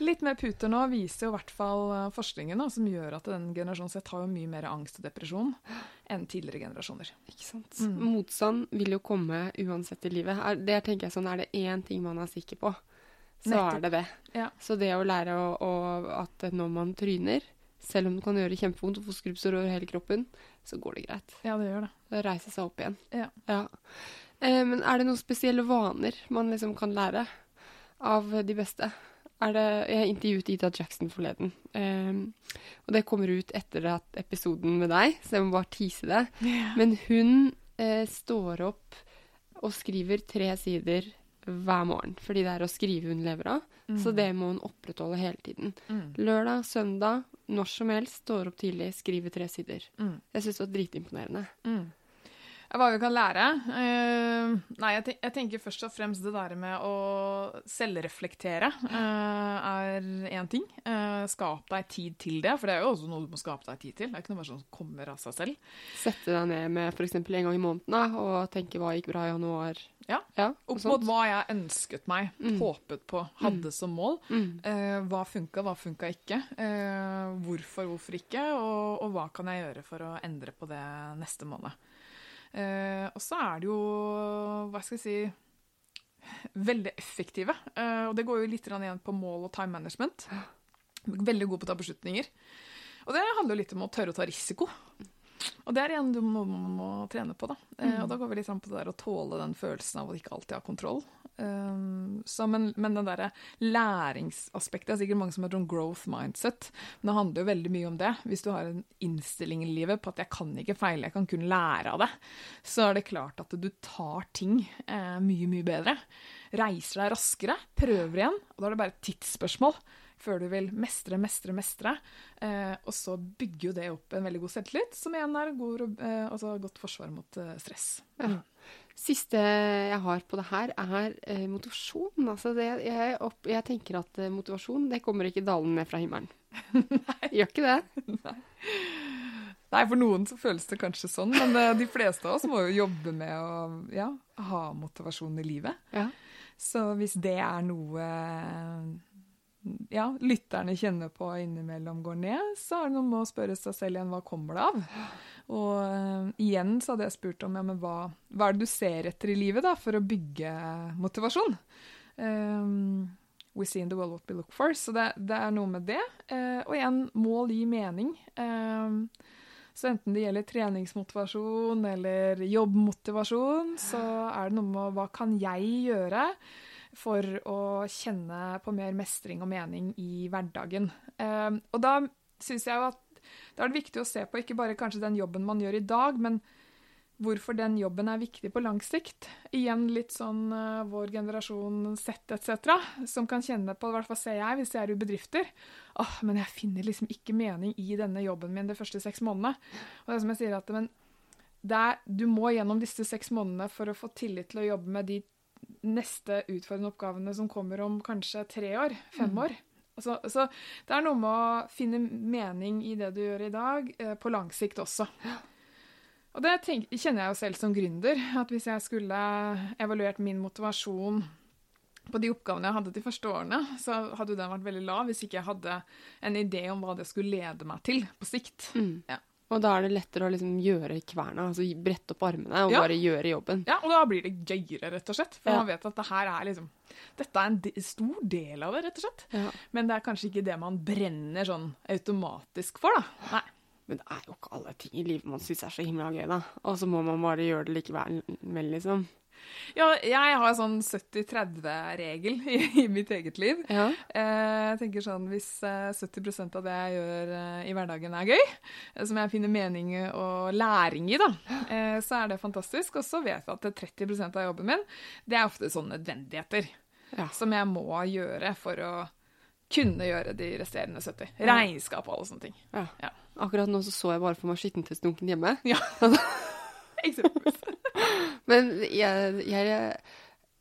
Litt mer puter nå viser jo i hvert fall eh, forskningen, da, som gjør at den generasjonen Z har jo mye mer angst og depresjon enn tidligere generasjoner. Ikke sant? Motstand vil jo komme uansett i livet. Er, det tenker jeg sånn, er det én ting man er sikker på, så Nettopp. er det det. Ja. Så det å lære å, å, at når man tryner, selv om det kan gjøre kjempevondt og få skrubbsår over hele kroppen, så går det greit. Ja, det gjør det. Det Reise seg opp igjen. Ja. Eh, men er det noen spesielle vaner man liksom kan lære av de beste? Er det, jeg intervjuet Ida Jackson forleden, Um, og det kommer ut etter at episoden med deg, så jeg må bare tease det. Men hun eh, står opp og skriver tre sider hver morgen. Fordi det er å skrive hun lever av. Så det må hun opprettholde hele tiden. Lørdag, søndag, når som helst. Står opp tidlig, skriver tre sider. Mm. Jeg syns det var dritimponerende. Hva vi kan lære? Uh, nei, jeg, ten jeg tenker først og fremst det der med å selvreflektere uh, er én ting. Uh, skap deg tid til det, for det er jo også noe du må skape deg tid til. Det er ikke noe sånn som kommer av seg selv. Sette deg ned med f.eks. en gang i måneden og tenke hva gikk bra i januar. Ja. Ja, Opp mot hva jeg ønsket meg, håpet på, hadde som mål. Mm. Eh, hva funka, hva funka ikke? Eh, hvorfor, hvorfor ikke? Og, og hva kan jeg gjøre for å endre på det neste måned? Eh, og så er det jo, hva skal jeg si, veldig effektive. Eh, og det går jo litt igjen på mål og time management. Veldig god på å ta beslutninger. Og det handler jo litt om å tørre å ta risiko. Og det er igjen du må, må, må trene på, da. Mm. og da går vi litt på det der å tåle den følelsen av å ikke alltid ha kontroll. Um, så, men, men den derre læringsaspektet er sikkert mange som har om growth mindset. Men det handler jo veldig mye om det. Hvis du har en innstilling i livet på at 'jeg kan ikke feile, jeg kan kun lære av det', så er det klart at du tar ting eh, mye, mye bedre. Reiser deg raskere, prøver igjen, og da er det bare et tidsspørsmål før du vil mestre, mestre, mestre. Eh, og så bygger jo det opp en veldig god selvtillit, som igjen er god, eh, altså godt forsvar mot eh, stress. Ja. Siste jeg har på det her, er eh, motivasjon. Altså det, jeg, opp, jeg tenker at eh, motivasjon det kommer ikke dalende ned fra himmelen. Gjør ikke det? Nei, for noen så føles det kanskje sånn, men eh, de fleste av oss må jo jobbe med å ja, ha motivasjon i livet. Ja. Så hvis det er noe ja, lytterne kjenner på innimellom går ned, så er det noe med å spørre seg selv igjen hva kommer det av? Og uh, igjen så hadde jeg spurt om ja, men hva, hva er det du ser etter i livet da, for å bygge motivasjon? Um, we see in the world what we look for. Så det, det er noe med det. Uh, og igjen, mål gir mening. Um, så enten det gjelder treningsmotivasjon eller jobbmotivasjon, så er det noe med hva kan jeg gjøre for å kjenne på mer mestring og mening i hverdagen. Eh, og da syns jeg jo at da er det viktig å se på ikke bare kanskje den jobben man gjør i dag, men hvorfor den jobben er viktig på lang sikt. Igjen litt sånn uh, vår generasjon sett etc., som kan kjenne på, i hvert fall ser jeg hvis jeg er i bedrifter, åh, men jeg finner liksom ikke mening i denne jobben min de første seks månedene. Og det er som jeg sier at men er, du må gjennom disse seks månedene for å få tillit til å jobbe med de neste utfordrende oppgavene som kommer om kanskje tre år, fem år. Altså, så det er noe med å finne mening i det du gjør i dag, eh, på lang sikt også. Og det tenk, kjenner jeg jo selv som gründer, at hvis jeg skulle evaluert min motivasjon på de oppgavene jeg hadde de første årene, så hadde jo den vært veldig lav hvis ikke jeg hadde en idé om hva det skulle lede meg til på sikt. Mm. Ja. Og da er det lettere å liksom gjøre kverna, altså brette opp armene og Ja. bare gjøre jobben. Ja, og da blir det gøyere, rett og slett. For Ja. man vet at det her er liksom Dette er en de stor del av det, rett og slett. Ja. Men det er kanskje ikke det man brenner sånn automatisk for, da. Nei. Men det er jo ikke alle ting i livet man syns er så himla gøy, da. Og så må man bare gjøre det likevel, vel, liksom. Ja, jeg har sånn 70-30-regel i, i mitt eget liv. Ja. Eh, Jeg tenker sånn, Hvis eh, 70% av det jeg gjør eh, i hverdagen er gøy, eh, som jeg finner mening og læring i, da, eh, så er det fantastisk. Og så vet jeg at 30% av jobben min, det er ofte sånne nødvendigheter Ja. som jeg må gjøre for å kunne gjøre de resterende 70. Regnskap og alle sånne ting. ja. Ja. Akkurat nå så så jeg bare for meg skittentøysdunken hjemme. Ja. Eksempelvis. Men jeg, jeg,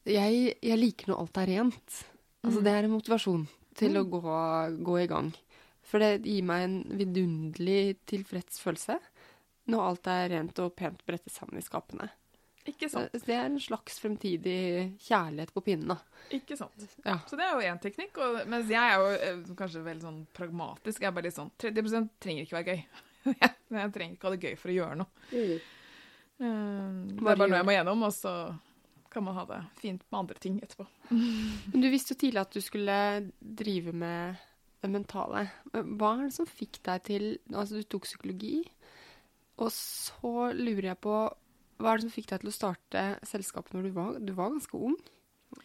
jeg, jeg liker når alt er rent. Altså, det er en motivasjon til å gå, gå i gang. For det gir meg en vidunderlig tilfreds følelse når alt er rent og pent brettet sammen i skapene. Ikke Så sant. det er en slags fremtidig kjærlighet på pinnen, da. Ikke sant. Ja. Så det er jo én teknikk. Og, mens jeg er jo eh, kanskje veldig sånn pragmatisk. Jeg er bare litt sånn 30% trenger ikke være gøy. jeg trenger ikke ha det gøy for å gjøre noe. Eh, Det er bare noe jeg må gjennom, og så kan man ha det fint med andre ting etterpå. Men du visste jo tidlig at du skulle drive med det mentale. Hva er det som fikk deg til Altså, du tok psykologi, og så lurer jeg på Hva er det som fikk deg til å starte selskapet når du var Du var ganske ung?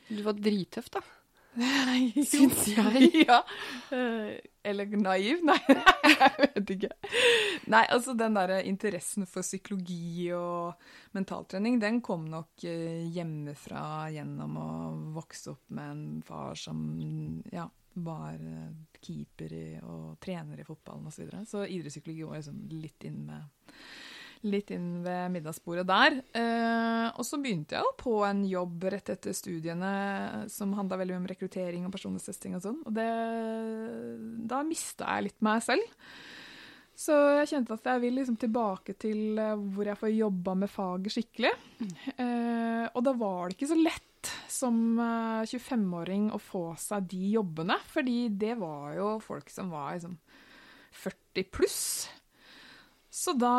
Du var drittøff, da. Syns jeg. Ja. Eh, Eller naiv? Nei, jeg vet ikke. Nei, altså den der interessen for psykologi og mentaltrening, den kom nok eh, hjemmefra gjennom å vokse opp med en far som ja, var eh, keeper og trener i fotballen osv. Så, videre. så idrettspsykologi var liksom litt inn med litt inn ved middagsbordet der. Eh, og så begynte jeg jo på en jobb rett etter studiene som handla veldig om rekruttering og personlighetstesting og sånn. Og det, da mista jeg litt meg selv. Så jeg kjente at jeg vil liksom tilbake til eh, hvor jeg får jobba med faget skikkelig. Eh, og da var det ikke så lett som 25-åring å få seg de jobbene, fordi det var jo folk som var liksom 40 pluss. Så da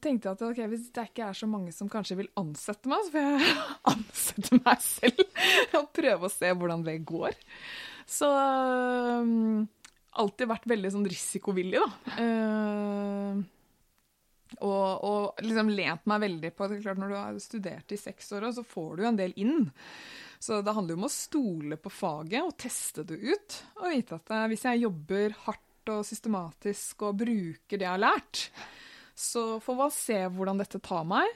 tenkte jeg at okay, hvis det ikke er så mange som kanskje vil ansette meg, så får jeg ansette meg selv og prøve å se hvordan det går. Så um, alltid vært veldig sånn risikovillig, da. Uh, og, og, liksom lent meg veldig på at klart når du har studert i seks år, så får du jo en del inn. Så det handler jo om å stole på faget og teste det ut. Og vite at eh, hvis jeg jobber hardt og systematisk og bruker det jeg har lært. Så får man se hvordan dette tar meg.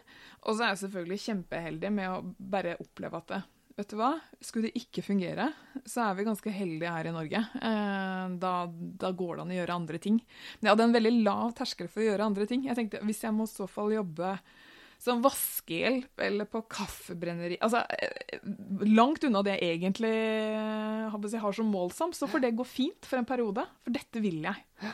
Og så er jeg selvfølgelig kjempeheldig med å bare oppleve at det, vet du hva, skulle det ikke fungere, så er vi ganske heldige her i Norge. Eh, da, da, går det an å gjøre andre ting. Men jeg hadde en veldig lav terskel for å gjøre andre ting. Jeg tenkte hvis jeg må i så fall jobbe som vaskehjelp eller på kaffebrenneri Altså eh, langt unna det jeg egentlig jeg har som målsomt, så får det gå fint for en periode. For dette vil jeg.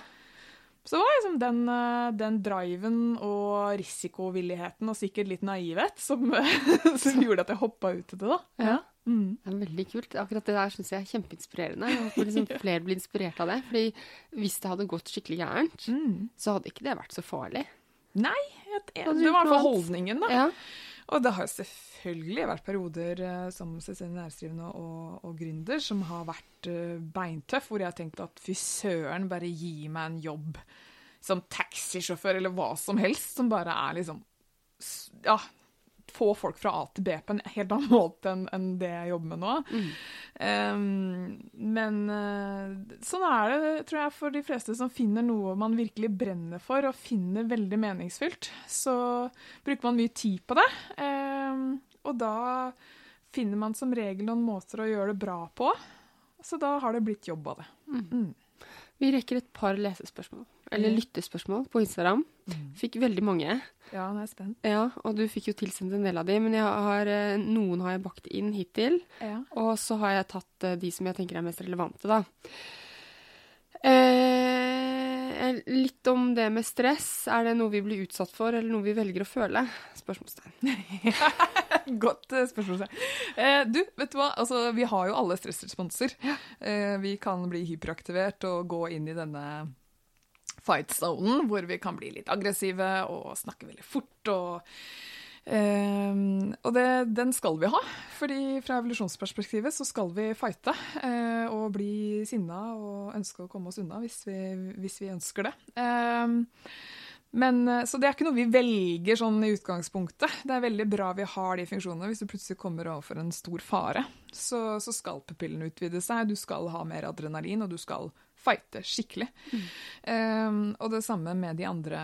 Så det var liksom den, eh, den driven og risikovilligheten og sikkert litt naivhet som, som gjorde at jeg hoppa ut til det, da. Ja. Mm. Det er veldig kult. Akkurat det der syns jeg er kjempeinspirerende. Jeg håper liksom flere blir inspirert av det. Fordi hvis det hadde gått skikkelig gærent, mm. så hadde ikke det vært så farlig. Nei, det var i hvert fall holdningen, da. Ja. Og det har selvfølgelig vært perioder uh, som selvstendig næringsdrivende og, og gründer som har vært uh, beintøff, hvor jeg har tenkt at fy søren, bare gi meg en jobb som taxisjåfør eller hva som helst, som bare er liksom Ja, få folk fra A til B på en helt annen måte enn, en det jeg jobber med nå. Mm. Um, men uh, sånn er det, tror jeg, for de fleste som finner noe man virkelig brenner for og finner veldig meningsfylt. Så bruker man mye tid på det. Um, og da finner man som regel noen måter å gjøre det bra på. Så da har det blitt jobb av det. Mm. Mm. Vi rekker et par lesespørsmål, eller lyttespørsmål, på Instagram. Mm. Fikk veldig mange. Ja, nå er jeg spent. Ja, Og du fikk jo tilsendt en del av de, men har, eh, noen har jeg bakt inn hittil. Ja. Og så har jeg tatt eh, de som jeg tenker er mest relevante, da. Eh, litt om det med stress. Er det noe vi blir utsatt for, eller noe vi velger å føle? Spørsmålstegn. Godt spørsmålstegn. Eh, du, vet du hva? Altså, vi har jo alle stressresponser. Eh, vi kan bli hyperaktivert og gå inn i denne fight-zonen, hvor vi kan bli litt aggressive og snakke veldig fort. og Uh, og det, den skal vi ha, fordi fra evolusjonsperspektivet så skal vi fighte uh, og bli sinna og ønske å komme oss unna hvis vi, hvis vi ønsker det. Uh, men, så det er ikke noe vi velger sånn i utgangspunktet. Det er veldig bra vi har de funksjonene. Hvis du plutselig kommer overfor en stor fare, så, så skal pupillene utvide seg. Du skal ha mer adrenalin, og du skal fighte skikkelig. Mm. og det samme med de andre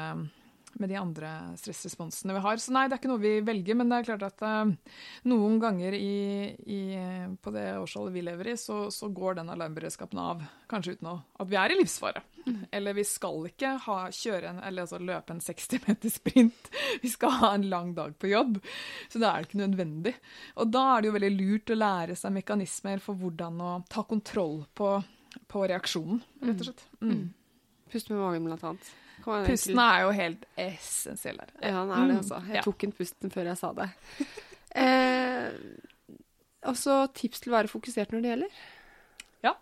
med de andre stressresponsene vi har. Så nei, det er ikke noe vi velger, men det er klart at uh, noen ganger i, i, på det årstallet vi lever i, så, så går den alarmberedskapen av. Kanskje uten å, at vi er i livsfare. Mm. Eller vi skal ikke ha, kjøre en, eller altså løpe en 60 meter sprint. Vi skal ha en lang dag på jobb. Så da er det ikke nødvendig. Og da er det jo veldig lurt å lære seg mekanismer for hvordan å ta kontroll på, på reaksjonen, rett og slett. Mm. mm. Puste med magen, blant annet. Pusten er jo helt essensiell her. Ja, den er det, altså. Jeg tok en pusten før jeg sa det. eh, også tips til å være fokusert når det gjelder? Ja.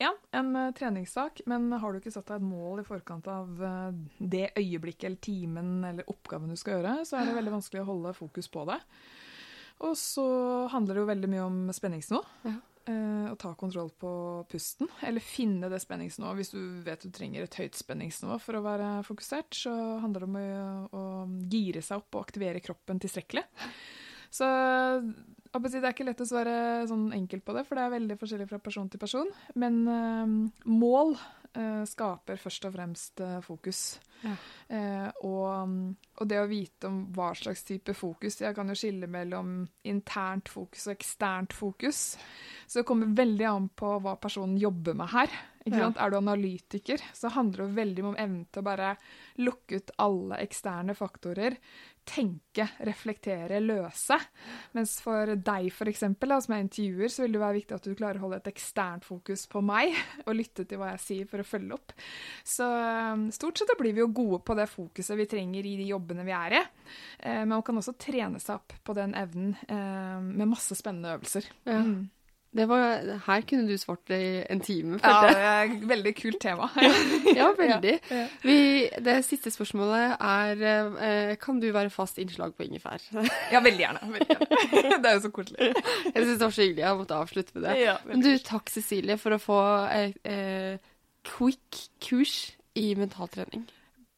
Ja, en uh, treningssak, men har du ikke satt deg et mål i forkant av uh, det øyeblikket eller timen eller oppgaven du skal gjøre, så er det veldig vanskelig å holde fokus på det. Og så handler det jo veldig mye om spenningsnivå. Ja. Uh, å ta kontroll på pusten, eller finne det spenningsnivået. Hvis du vet du trenger et høyt spenningsnivå for å være fokusert, så handler det om å, å gire seg opp og aktivere kroppen tilstrekkelig. Så Det er ikke lett å svare sånn enkelt på det, for det er veldig forskjellig fra person til person. Men uh, mål skaper først og fremst uh, fokus. Ja. Og, og, det å vite om hva slags type fokus Jeg kan jo skille mellom internt fokus og eksternt fokus. Så det kommer veldig an på hva personen jobber med her. Ja. Er du analytiker, så handler det veldig om evnen til å bare lukke ut alle eksterne faktorer. Tenke, reflektere, løse. Mens for deg, for eksempel, som er intervjuer, så vil det være viktig at du klarer å holde et eksternt fokus på meg, og lytte til hva jeg sier for å følge opp. Så um, stort sett blir vi jo gode på det fokuset vi trenger i de jobbene vi er i. Eh, men man kan også trene seg opp på den evnen eh, med masse spennende øvelser. Ja. Mm. Var, her kunne du svart i en time. Ja, det er veldig kult tema. ja, veldig. Ja, ja. Vi, det siste spørsmålet er eh, Kan du være fast innslag på Ingefær? ja, veldig gjerne. veldig gjerne. det er jo så koselig. Jeg syns det var så hyggelig. Jeg måtte avslutte med det. Ja, Men du, takk Cecilie for å få et, eh, quick kurs i mentaltrening.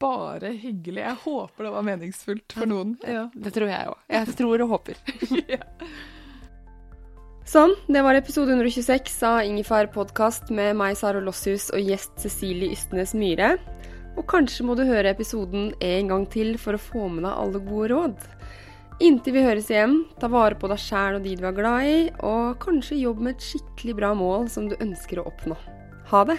Bare hyggelig. Jeg håper det var meningsfullt for noen. Ja, Det tror jeg òg. Jeg tror og håper. ja. Sånn, det var episode 126 av Ingefær podkast med meg, Sara Losshus, og gjest Cecilie Ystnes Myhre. Og kanskje må du høre episoden en gang til for å få med deg alle gode råd. Inntil vi høres igjen, ta vare på deg sjæl og de du er glad i, og kanskje jobb med et skikkelig bra mål som du ønsker å oppnå. Ha det!